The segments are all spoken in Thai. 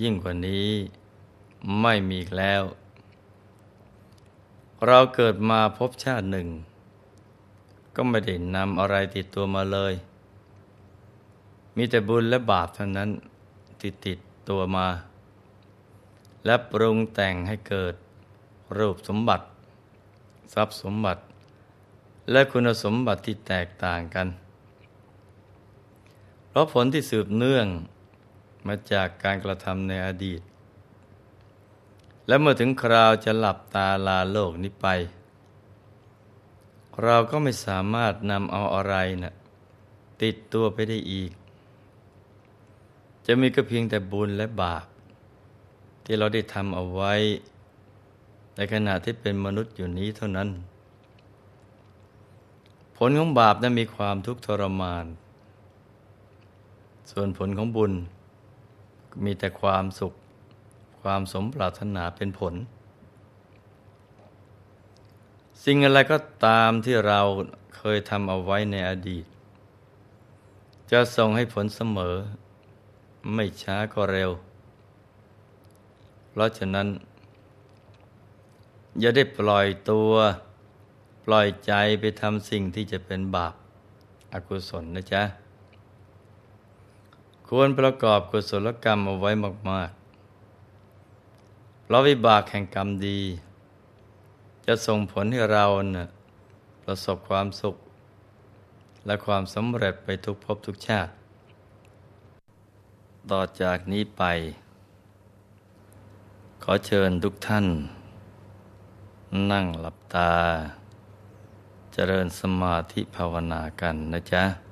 ยิ่งกว่านี้ไม่มีแล้ว เราเกิดมาพบชาติหนึ่ง ก็ไม่ได้นำอะไรติดตัวมาเลย มีแต่บุญและบาปเท่านั้นติดติดตัวมา และปรุงแต่งให้เกิดรูปสมบัติ ทรัพย์สมบัติ และคุณสมบัติที่แตกต่างกัน เพราะผลที่สืบเนื่อง มาจากการกระทำในอดีต และเมื่อถึงคราวจะหลับตาลาโลกนี้ไป เราก็ไม่สามารถนำเอาอะไรนะ่ะติดตัวไปได้อีก จะมีก็เพียงแต่บุญและบาป ที่เราได้ทำเอาไว้ ในขณะที่เป็นมนุษย์อยู่นี้เท่านั้น ผลของบาปนั้นมีความทุกข์ทรมาน ส่วนผลของบุญ มีแต่ความสุข ความสมปรารถนาเป็นผล สิ่งอะไรก็ตามที่เราเคยทำเอาไว้ในอดีต จะส่งให้ผลเสมอ ไม่ช้าก็เร็ว เพราะฉะนั้น อย่าได้ปล่อยตัว ปล่อยใจไปทำสิ่งที่จะเป็นบาปอากุศลนะจ๊ะ ควรประกอบกุศลกรรมเอาไว้มากๆเพราะวิบากแห่งกรรมดี จะส่งผลให้เราเนะ่ยประสบความสุข และความสำเร็จไปทุกภพทุกชาติ ต่อจากนี้ไป ขอเชิญทุกท่าน นั่งหลับตา เจริญสมาธิภาวนากันนะจ๊ะ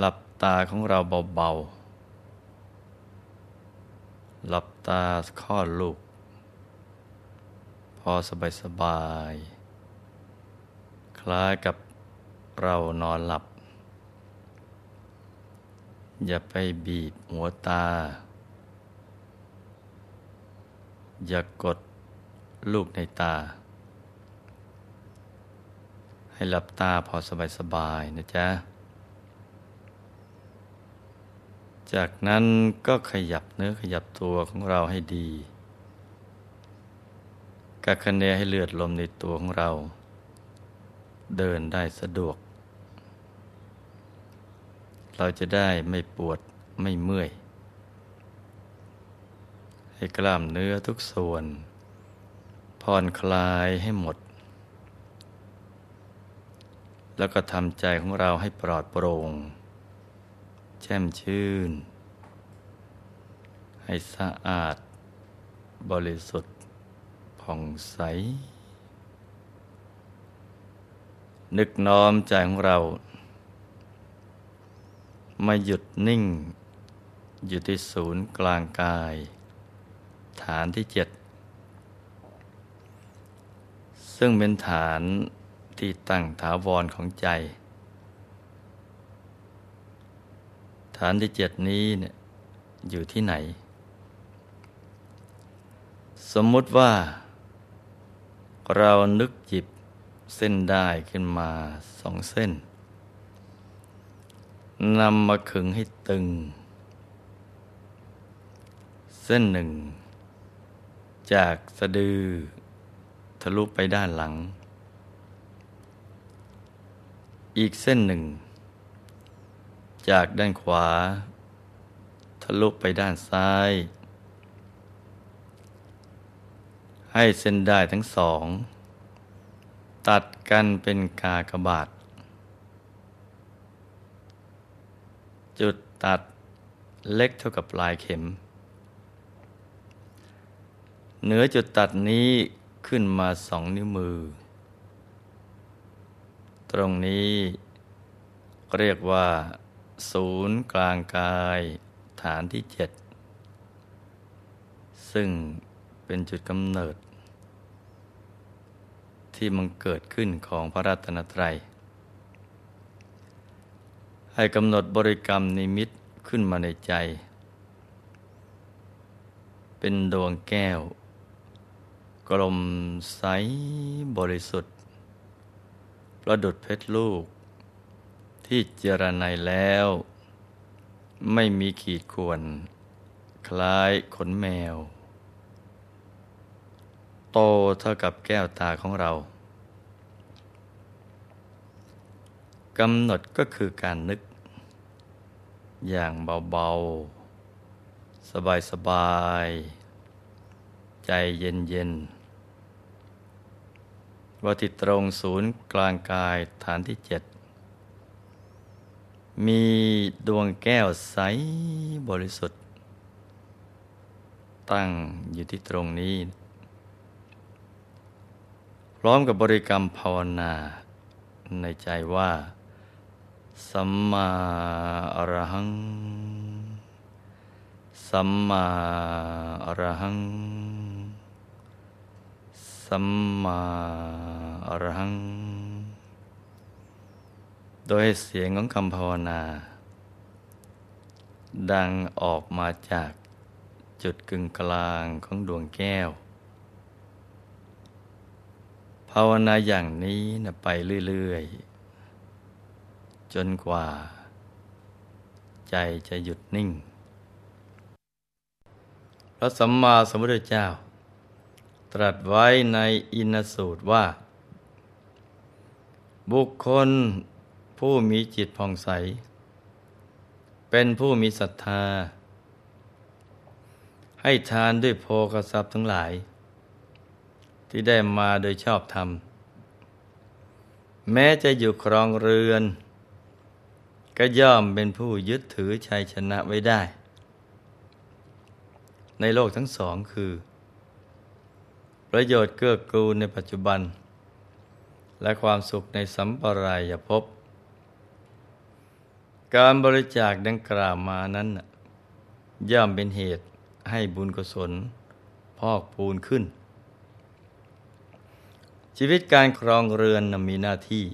หลับตาของเราเบาๆ หลับตาข้อลูก พอสบายสบาย คล้ายกับเรานอนหลับ อย่าไปบีบหัวตา อย่ากดลูกในตา ให้หลับตาพอสบายสบายนะจ๊ะ จากนั้นก็ขยับเนื้อขยับตัวของเราให้ดีกักคะเนให้เลือดลมในตัวของเรา เดินได้สะดวก เราจะได้ไม่ปวดไม่เมื่อย ให้กล้ามเนื้อทุกส่วนผ่อนคลายให้หมด แล้วก็ทำใจของเราให้ปลอดโปร่ง แช่มชื่น ให้สะอาด บริสุทธิ์ผ่องใส นึกน้อมใจของเรา มาหยุดนิ่ง อยู่ที่ศูนย์กลางกาย ฐานที่เจ็ด ซึ่งเป็นฐานที่ตั้งถาวรของใจ ฐานที่เจ็ดนี้เนี่ยอยู่ที่ไหน สมมุติว่า เรานึกจิบเส้นได้ขึ้นมาสองเส้นนำมาขึงให้ตึง เส้นหนึ่ง จากสะดือ ทะลุไปด้านหลัง อีกเส้นหนึ่ง จากด้านขวา ทะลุไปด้านซ้าย ให้เส้นได้ทั้งสอง ตัดกันเป็นกากบาท จุดตัดเล็กเท่ากับปลายเข็ม เหนือจุดตัดนี้ขึ้นมาสองนิ้วมือ ตรงนี้เรียกว่า ศูนย์กลางกายฐานที่เจ็ดซึ่งเป็นจุดกำเนิด ที่มันเกิดขึ้นของพระรัตนตรัย ให้กำหนดบริกรรมนิมิตขึ้นมาในใจ เป็นดวงแก้ว กลมใสบริสุทธิ์ ประดุดเพชรลูก ที่เจรไนแล้ว ไม่มีขีดข่วน คล้ายขนแมว โตเท่ากับแก้วตาของเรากำหนดก็คือการนึก อย่างเบา ๆ สบาย ๆ ใจเย็น ๆ ว่าที่ตรงศูนย์กลางกายฐานที่เจ็ด มีดวงแก้วใสบริสุทธิ์ ตั้งอยู่ที่ตรงนี้ พร้อมกับบริกรรมภาวนา ในใจว่า สัมมาอรหัง สัมมาอรหัง สัมมาอรหัง โดยเสียงของคำภาวนา ดังออกมาจากจุดกึ่งกลางของดวงแก้ว ภาวนาอย่างนี้นะไปเรื่อยๆ จนกว่า ใจจะหยุดนิ่ง พระสัมมาสัมพุทธเจ้า ตรัสไว้ในอินสูตรว่า บุคคล ผู้มีจิตผ่องใส เป็นผู้มีศรัทธา ให้ทานด้วยโภคทรัพย์ทั้งหลาย ที่ได้มาโดยชอบธรรม แม้จะอยู่ครองเรือน ก็ย่อมเป็นผู้ยึดถือชัยชนะไว้ได้ ในโลกทั้งสองคือ ประโยชน์เกื้อกูลในปัจจุบันและความสุขในสัมปรายภพ การบริจาคดังกล่าวมานั้น ย่อมเป็นเหตุให้บุญกุศลพอกพูนขึ้น ชีวิตการครองเรือนมีหน้าที่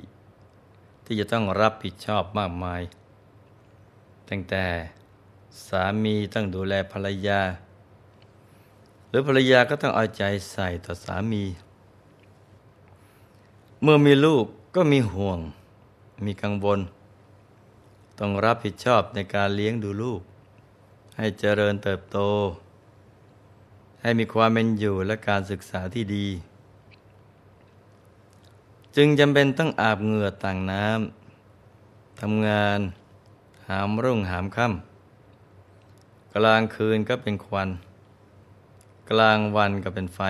ที่จะต้องรับผิดชอบมากมาย ตั้งแต่สามีต้องดูแลภรรยา หรือภรรยาก็ต้องเอาใจใส่ต่อสามี เมื่อมีลูกก็มีห่วง มีกังวล ต้องรับผิดชอบในการเลี้ยงดูลูก ให้เจริญเติบโต ให้มีความเป็นอยู่และการศึกษาที่ดี จึงจำเป็นต้องอาบเหงื่อต่างน้ำทำงานหามรุ่งหามค่ำกลางคืนก็เป็นควัน กลางวันก็เป็นไฟ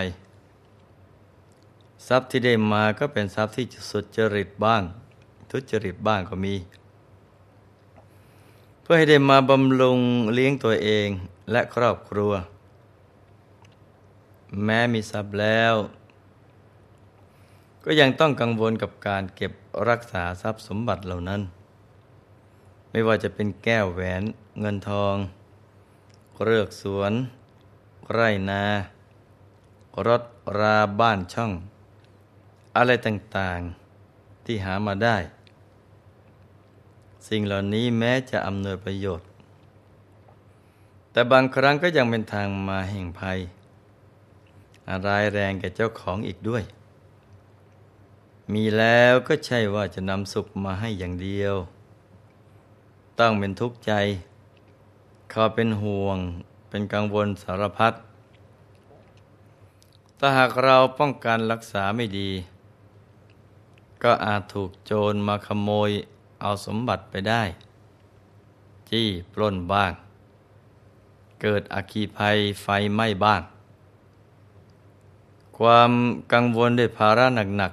ทรัพย์ที่ได้มาก็เป็นทรัพย์ที่สุดจริตบ้าง ทุจริตบ้างก็มี เพื่อให้ได้มาบำรุงเลี้ยงตัวเองและครอบครัว แม้มีทรัพย์แล้ว ก็ยังต้องกังวลกับการเก็บรักษาทรัพย์สมบัติเหล่านั้น ไม่ว่าจะเป็นแก้วแหวนเงินทองเรือกสวน ไร่นา รถราบ้านช่อง อะไรต่างๆที่หามาได้ สิ่งเหล่านี้แม้จะอำนวยประโยชน์ แต่บางครั้งก็ยังเป็นทางมาแห่งภัยรายแรงแก่เจ้าของอีกด้วย มีแล้วก็ใช่ว่าจะนำสุขมาให้อย่างเดียว ต้องเป็นทุกข์ใจขอเป็นห่วงเป็นกังวลสารพัดถ้าหากเราป้องกันรักษาไม่ดี ก็อาจถูกโจรมาขโมย เอาสมบัติไปได้ จี้ปล้นบ้าง เกิดอคีภัยไฟไหม้บ้าง ความกังวลด้วยภาระหนัก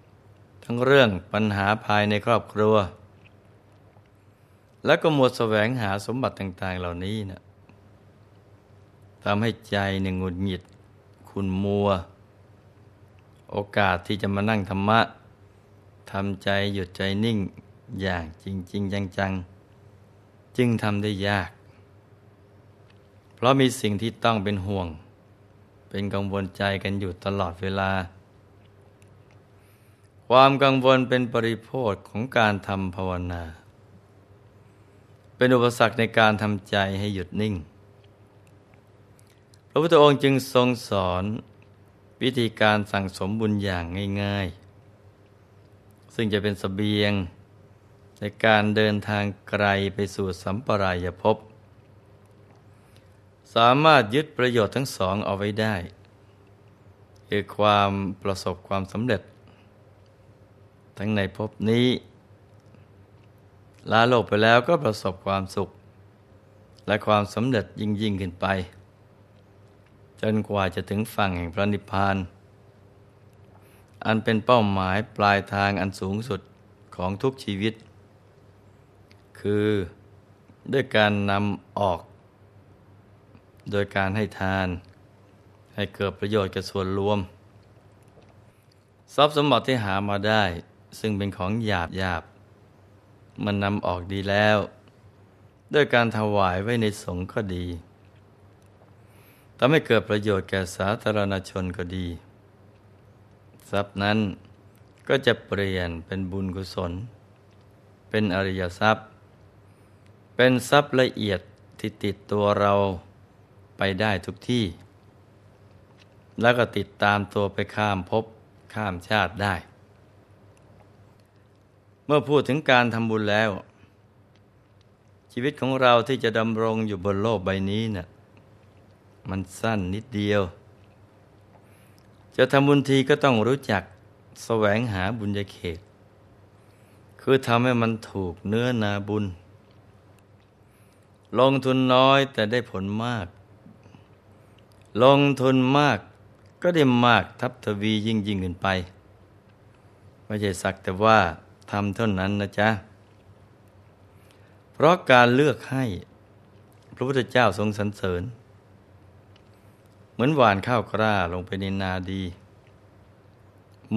ๆ ทั้งเรื่องปัญหาภายในครอบครัว และก็หมดแสวงหาสมบัติต่าง ๆ เหล่านี้นะทำให้ใจหนึ่งหงุดหงิดคุณมัว โอกาสที่จะมานั่งธรรมะทำใจหยุดใจนิ่ง ย่างจริง ๆ จัง ๆ จึงทำได้ยาก เพราะมีสิ่งที่ต้องเป็นห่วง เป็นกังวลใจกันอยู่ตลอดเวลา ความกังวลเป็นปริโภทของการทำภาวนา เป็นอุปสรรคในการทำใจให้หยุดนิ่ง พระพุทธองค์จึงทรงสอนวิธีการสั่งสมบุญอย่างง่าย ๆ ซึ่งจะเป็นสเสบียง ในการเดินทางไกลไปสู่สัมปรายภพสามารถยึดประโยชน์ทั้งสองเอาไว้ได้คือความประสบความสำเร็จ ทั้งในภพนี้ลาโลกไปแล้วก็ประสบความสุข และความสำเร็จยิ่งยิ่งขึ้นไป จนกว่าจะถึงฝั่งแห่งพระนิพพาน อันเป็นเป้าหมายปลายทางอันสูงสุดของทุกชีวิต คือ ด้วยการนำออก โดยการให้ทาน ให้เกิดประโยชน์แก่ส่วนรวม ทรัพย์สมบัติที่หามาได้ ซึ่งเป็นของหยาบหยาบมันนำออกดีแล้ว ด้วยการถวายไว้ในสงฆ์ก็ดีทำให้เกิดประโยชน์แก่สาธารณชนก็ดี ทรัพย์นั้นก็จะเปลี่ยนเป็นบุญกุศล เป็นอริยทรัพย์ เป็นทรัพย์ละเอียดที่ติดตัวเราไปได้ทุกที่ แล้วก็ติดตามตัวไปข้ามภพข้ามชาติได้ เมื่อพูดถึงการทำบุญแล้ว ชีวิตของเราที่จะดำรงอยู่บนโลกใบนี้นะ่ะมันสั้นนิดเดียว จะทำบุญทีก็ต้องรู้จักแสวงหาบุญญาเขต คือทำให้มันถูกเนื้อนาบุญ ลงทุนน้อยแต่ได้ผลมาก ลงทุนมากก็ได้มากทับทวียิ่งยิ่งขึ้นไป ไม่ใช่สักแต่ว่าทำเท่านั้นนะจ๊ะ เพราะการเลือกให้ พระพุทธเจ้าทรงสรรเสริญ เหมือนหวานข้าวกล้าลงไปในนาดี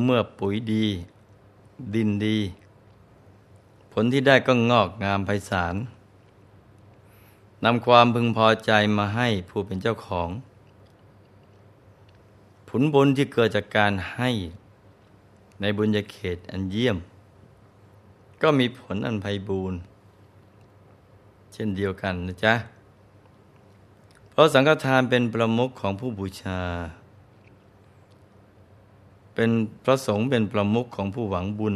เมื่อปุ๋ยดี ดินดี ผลที่ได้ก็งอกงามไพศาล นำความพึงพอใจมาให้ผู้เป็นเจ้าของ ผลบุญที่เกิดจากการให้ในบุญญาเขตอันเยี่ยม ก็มีผลอันไพบูรณ์เช่นเดียวกันนะจ๊ะ เพราะสังฆทานเป็นประมุขของผู้บูชา เป็นพระสงฆ์เป็นประมุขของผู้หวังบุญ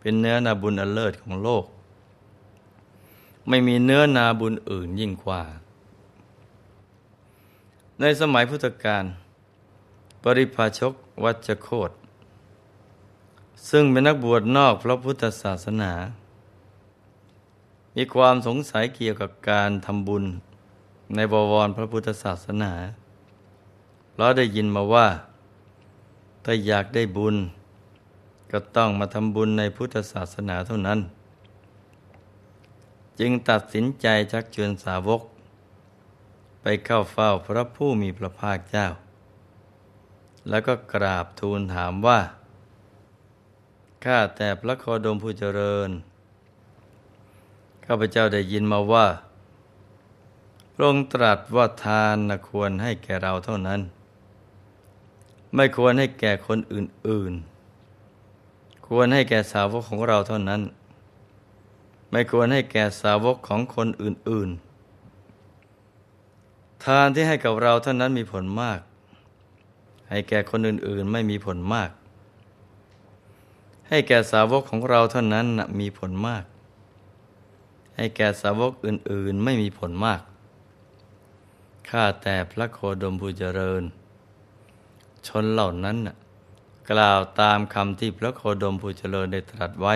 เป็นเนื้อนาบุญอันเลิศของโลก ไม่มีเนื้อนาบุญอื่นยิ่งกว่า ในสมัยพุทธกาลปริพาชกวัชโคตซึ่งเป็นนักบวชนอกพระพุทธศาสนา มีความสงสัยเกี่ยวกับการทำบุญในบวรพระพุทธศาสนาเพราะได้ยินมาว่า ถ้าอยากได้บุญ ก็ต้องมาทำบุญในพุทธศาสนาเท่านั้น จึงตัดสินใจชักชวนสาวก ไปเข้าเฝ้าพระผู้มีพระภาคเจ้า แล้วก็กราบทูลถามว่า ข้าแต่พระโคดมผู้เจริญ ข้าพเจ้าได้ยินมาว่าพระองค์ตรัสว่าทานนะควรให้แก่เราเท่านั้น ไม่ควรให้แก่คนอื่น ๆ ควรให้แก่สาวกของเราเท่านั้น ไม่ควรให้แก่สาวกของคนอื่น ๆ ทานที่ให้กับเราเท่านั้นมีผลมาก ให้แก่คนอื่น ๆ ไม่มีผลมาก ให้แก่สาวกของเราเท่านั้นมีผลมาก ให้แก่สาวกอื่น ๆ ไม่มีผลมาก ข้าแต่พระโคดมผู้เจริญ ชนเหล่านั้น กล่าวตามคำที่พระโคดมผู้เจริญได้ตรัสไว้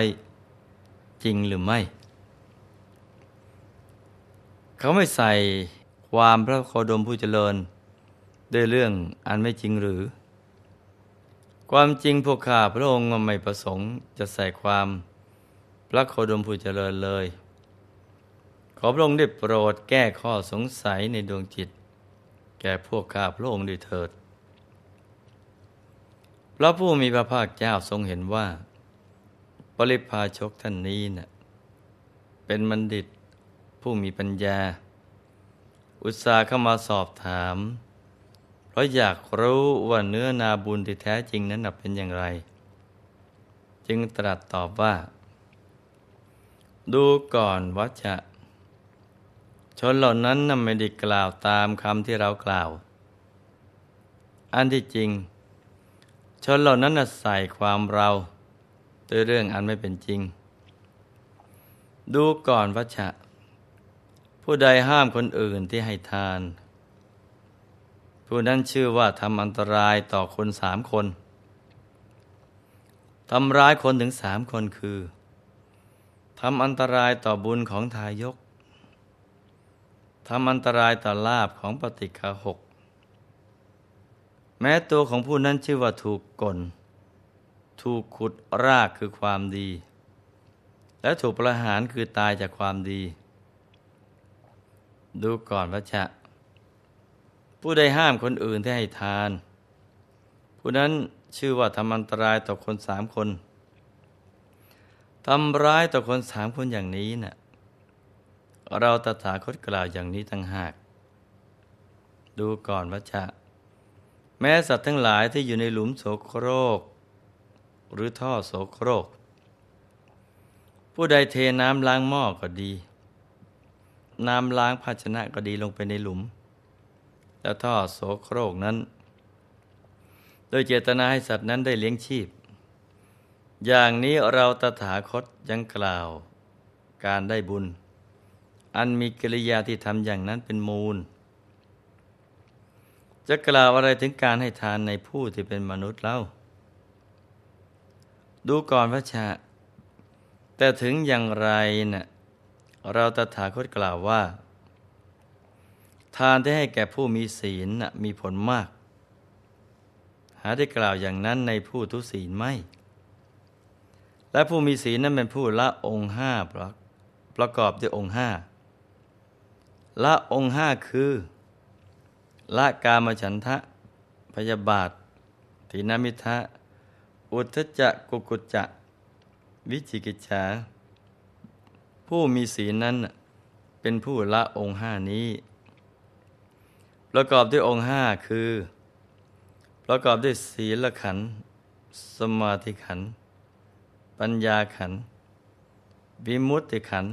จริงหรือไม่ เขาไม่ใส่ความพระโคดมผู้เจริญ ด้วยเรื่องอันไม่จริงหรือ ความจริงพวกข้าพระองค์ไม่ประสงค์จะใส่ความพระโคดมผู้เจริญเลย ขอพระองค์ได้โปรดแก้ข้อสงสัยในดวงจิต แก่พวกข้าพระองค์ด้วยเถิดพระผู้มีพระภาคเจ้าทรงเห็นว่า ปริพาชกท่านนี้นะ่ะเป็นบัณฑิต ผู้มีปัญญา อุตสาห์เข้ามาสอบถาม เพราะอยากรู้ว่าเนื้อนาบุญที่แท้จริงนั้นเป็นอย่างไร จึงตรัสตอบว่า ดูก่อนวัชะชนเหล่านั้นนไม่ได้กล่าวตามคำที่เรากล่าว อันที่จริง ชนเหล่านั้นใส่ความเราด้วยเรื่องอันไม่เป็นจริง ดูก่อนวัชะ ผู้ใดห้ามคนอื่นที่ให้ทาน ผู้นั้นชื่อว่าทำอันตรายต่อคนสามคนทำร้ายคนถึงสามคนคือทำอันตรายต่อบุญของทายกทำอันตรายต่อลาบของปฏิฆาหก แม้ตัวของผู้นั้นชื่อว่าถูกกลถูกขุดรากคือความดี และถูกประหารคือตายจากความดี ดูก่อนพระชะ ผู้ใดห้ามคนอื่นที่ให้ทาน ผู้นั้นชื่อว่าทำอันตรายต่อคนสามคนทำร้ายต่อคนสามคนอย่างนี้นะ่ะเราตถาคตกล่าวอย่างนี้ตั้งหาก ดูก่อนวัชะ แม้สัตว์ทั้งหลายที่อยู่ในหลุมโสโครก หรือท่อโสโครก ผู้ใดเทน้ำล้างหม้อก็ดี น้ำล้างภาชนะก็ดีลงไปในหลุม แล้วท่อโสโครกนั้น โดยเจตนาให้สัตว์นั้นได้เลี้ยงชีพ อย่างนี้เราตถาคตยังกล่าว การได้บุญ อันมีกิริยาที่ทำอย่างนั้นเป็นมูล จะกล่าวอะไรถึงการให้ทานในผู้ที่เป็นมนุษย์เล่า ดูก่อนพระชาแต่ถึงอย่างไรนะ่ะ เราตถาคตกล่าวว่า ทานที่ให้แก่ผู้มีศีลมีผลมาก หาได้กล่าวอย่างนั้นในผู้ทุศีลไม่ และผู้มีศีลนั้นเป็นผู้ละองค์ห้าประกอบด้วยองค์ห้าละองค์ห้าคือ ละกามฉันทะ พยาบาททินามิทะ อุทจจะกุกุจจะ วิจิกิจฉา ผู้มีศีลนั้นเป็นผู้ละองค์ห้านี้ ประกอบด้วยองค์ห้าคือ ประกอบด้วยศีลขัน สมาธิขัน ปัญญาขัน วิมุตติขัน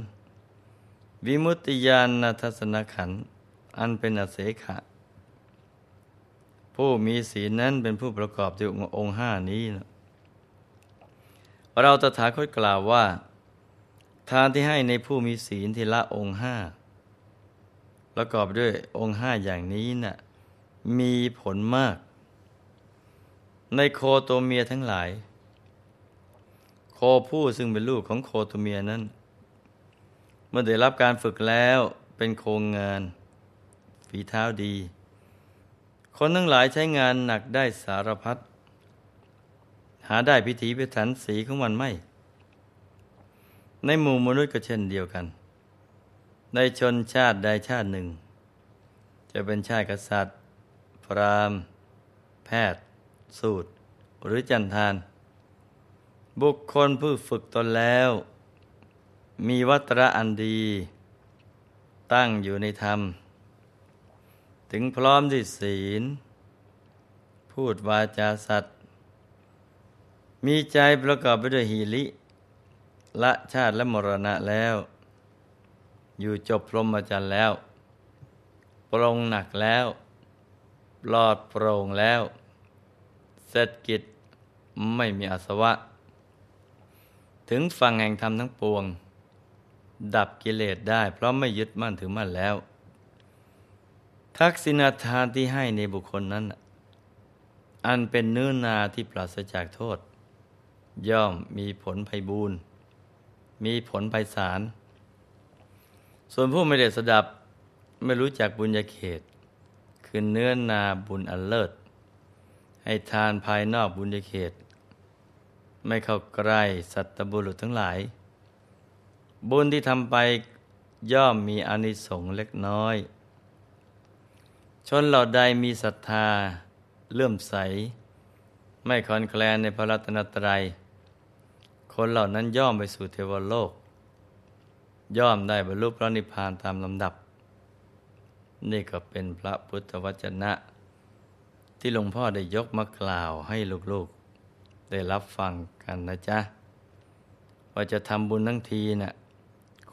วิมุตติญาณทัศนขัน อันเป็นอเสขะ ผู้มีศีลนั้นเป็นผู้ประกอบด้วยองค์ห้านี้ เราตถาคตกล่าวว่า ทานที่ให้ในผู้มีศีลที่ละองค์ห้าประกอบด้วยองค์ห้าอย่างนี้นะ่ะมีผลมาก ในโคตัวเมียทั้งหลาย โคผู้ซึ่งเป็นลูกของโคตัวเมียนั้น เมื่อได้รับการฝึกแล้วเป็นโครงงาน ฝีเท้าดี คนทั้งหลายใช้งานหนักได้สารพัดหาได้พิถีพิถันสีของมันไม่ ในหมู่มนุษย์ก็เช่นเดียวกัน ในชนชาติใดชาติหนึ่ง จะเป็นชาติกษัตริย์ พรามแพทย์ สูตร หรือจันทาน บุคคลผู้ฝึกตนแล้ว มีวัตระอันดี ตั้งอยู่ในธรรม ถึงพร้อมด้วยศีล พูดวาจาสัตว์ มีใจประกอบไปด้วยหิริ ละชาติและมรณะแล้ว อยู่จบพรหมจรรย์แล้ว ปรงหนักแล้วปลอดโปร่งแล้ว เสร็จกิจไม่มีอสวะ ถึงฝั่งแห่งธรรมทั้งปวง ดับกิเลสได้ เพราะไม่ยึดมั่นถือมั่นแล้ว ทักษิณาทานที่ให้ในบุคคลนั้น อันเป็นเนื้อนาที่ปราศจากโทษ ย่อมมีผลภัยบูรณ์ มีผลภัยสารส่วนผู้ไม่ได้สดับไม่รู้จักบุญญาเขต คือเนื้อนาบุญอันเลิศ ให้ทานภายนอกบุญญาเขต ไม่เข้าใกล้สัตบุรุษทั้งหลาย บุญที่ทำไปย่อมมีอนิสงส์เล็กน้อย ชนเหล่าใดมีศรัทธาเลื่อมใส ไม่คลอนแคลนในพระรัตนตรัย คนเหล่านั้นย่อมไปสู่เทวโลก ย่อมได้บรรลุพระนิพพานตามลำดับ นี่ก็เป็นพระพุทธวจนะ ที่หลวงพ่อได้ยกมากล่าวให้ลูกๆ ได้รับฟังกันนะจ๊ะ ว่าจะทำบุญทั้งทีนะ่ะ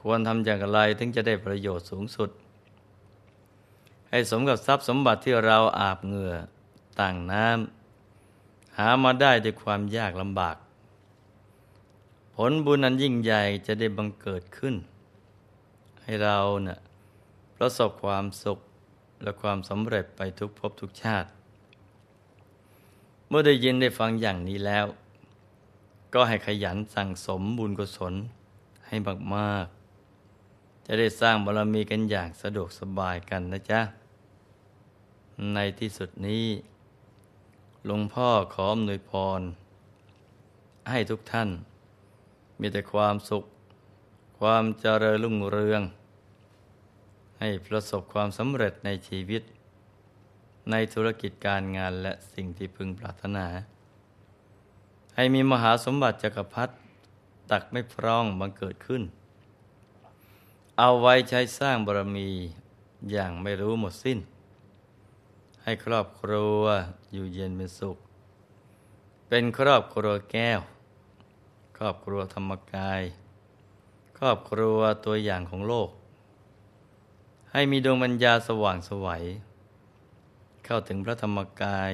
ควรทำอย่างไรถึงจะได้ประโยชน์สูงสุด ให้สมกับทรัพย์สมบัติที่เราอาบเหงื่อต่างน้ำหามาได้ด้วยความยากลำบาก ผลบุญนั้นยิ่งใหญ่จะได้บังเกิดขึ้น ให้เราเนะ่ะประสบความสุขและความสำเร็จไปทุกภพทุกชาติ เมื่อได้ยินได้ฟังอย่างนี้แล้ว ก็ให้ขยันสั่งสมบุญกุศลให้มากๆ จะได้สร้างบารมีกันอย่างสะดวกสบายกันนะจ๊ะ ในที่สุดนี้หลวงพ่อขออำนวยพร ให้ทุกท่าน มีแต่ความสุข ความเจริญรุ่งเรือง ให้ประสบความสำเร็จในชีวิต ในธุรกิจการงานและสิ่งที่พึงปรารถนา ให้มีมหาสมบัติจักรพรรดิตักไม่พร่องบังเกิดขึ้น เอาไว้ใช้สร้างบารมีอย่างไม่รู้หมดสิ้น ให้ครอบครัวอยู่เย็นเป็นสุข เป็นครอบครัวแก้ว ครอบครัวธรรมกาย ครอบครัวตัวอย่างของโลก ให้มีดวงปัญญาสว่างสวัย เข้าถึงพระธรรมกาย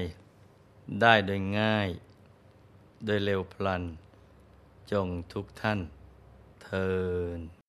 ได้โดยง่าย โดยเร็วพลัน จงทุกท่านเทิน